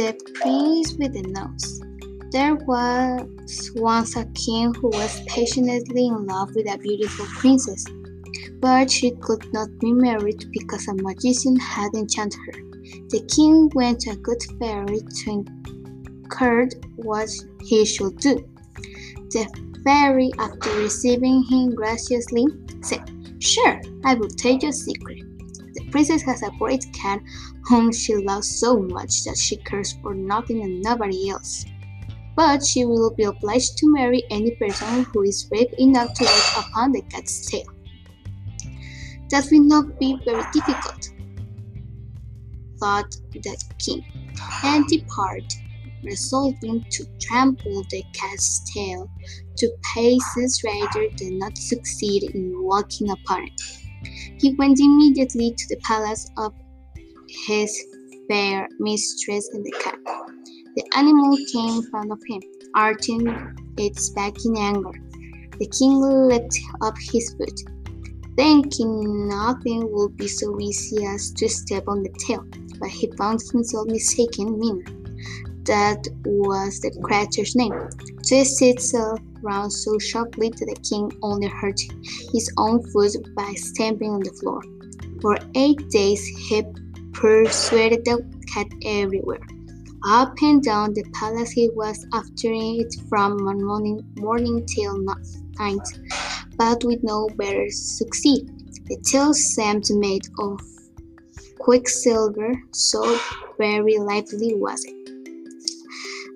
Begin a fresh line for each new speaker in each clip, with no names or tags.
The Prince with the Nose. There was once a king who was passionately in love with a beautiful princess, but she could not be married because a magician had enchanted her. The king went to a good fairy to inquire what he should do. The fairy, after receiving him graciously, said, Sure, I will tell you a secret. Princess has a great cat whom she loves so much that she cares for nothing and nobody else. But she will be obliged to marry any person who is brave enough to walk upon the cat's tail. That will not be very difficult, thought the king, and departed, resolving to trample the cat's tail to pieces rather than not succeed in walking upon it. He went immediately to the palace of his fair mistress and the cat. The animal came in front of him, arching its back in anger. The king lifted up his foot, thinking nothing would be so easy as to step on the tail, but he found himself mistaken Minon. That was the creature's name. Twisted itself round so sharply that the king only hurt his own foot by stamping on the floor. For eight days he persuaded the cat everywhere. Up and down the palace he was after it from morning, morning till night, but with no better success. The tail seemed made of quicksilver, so very lively was it.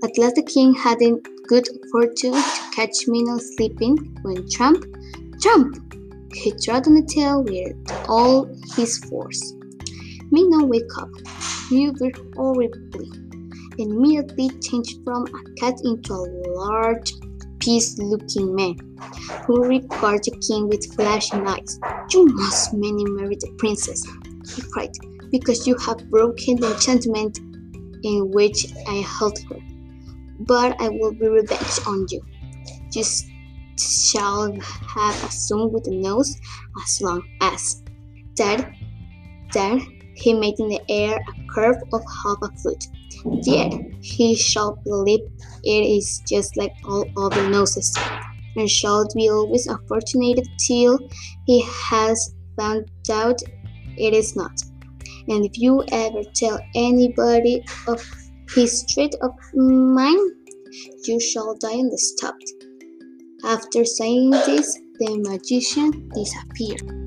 At last the king had the good fortune to catch Minon sleeping when Trump, Trump, he trod on the tail with all his force. Minon woke up, mewed horribly, and immediately changed from a cat into a large, peace-looking man, who regarded the king with flashing eyes. You must marry the princess, he cried, because you have broken the enchantment in which I held her. But I will be revenge on you. You shall have a son with a nose as long as. That, Then he made in the air a curve of half a foot. Yet he shall believe it is just like all other noses, and shall be always unfortunate till he has found out it is not. And if you ever tell anybody of his trait of mine, you shall die spot. After saying this, the magician disappeared.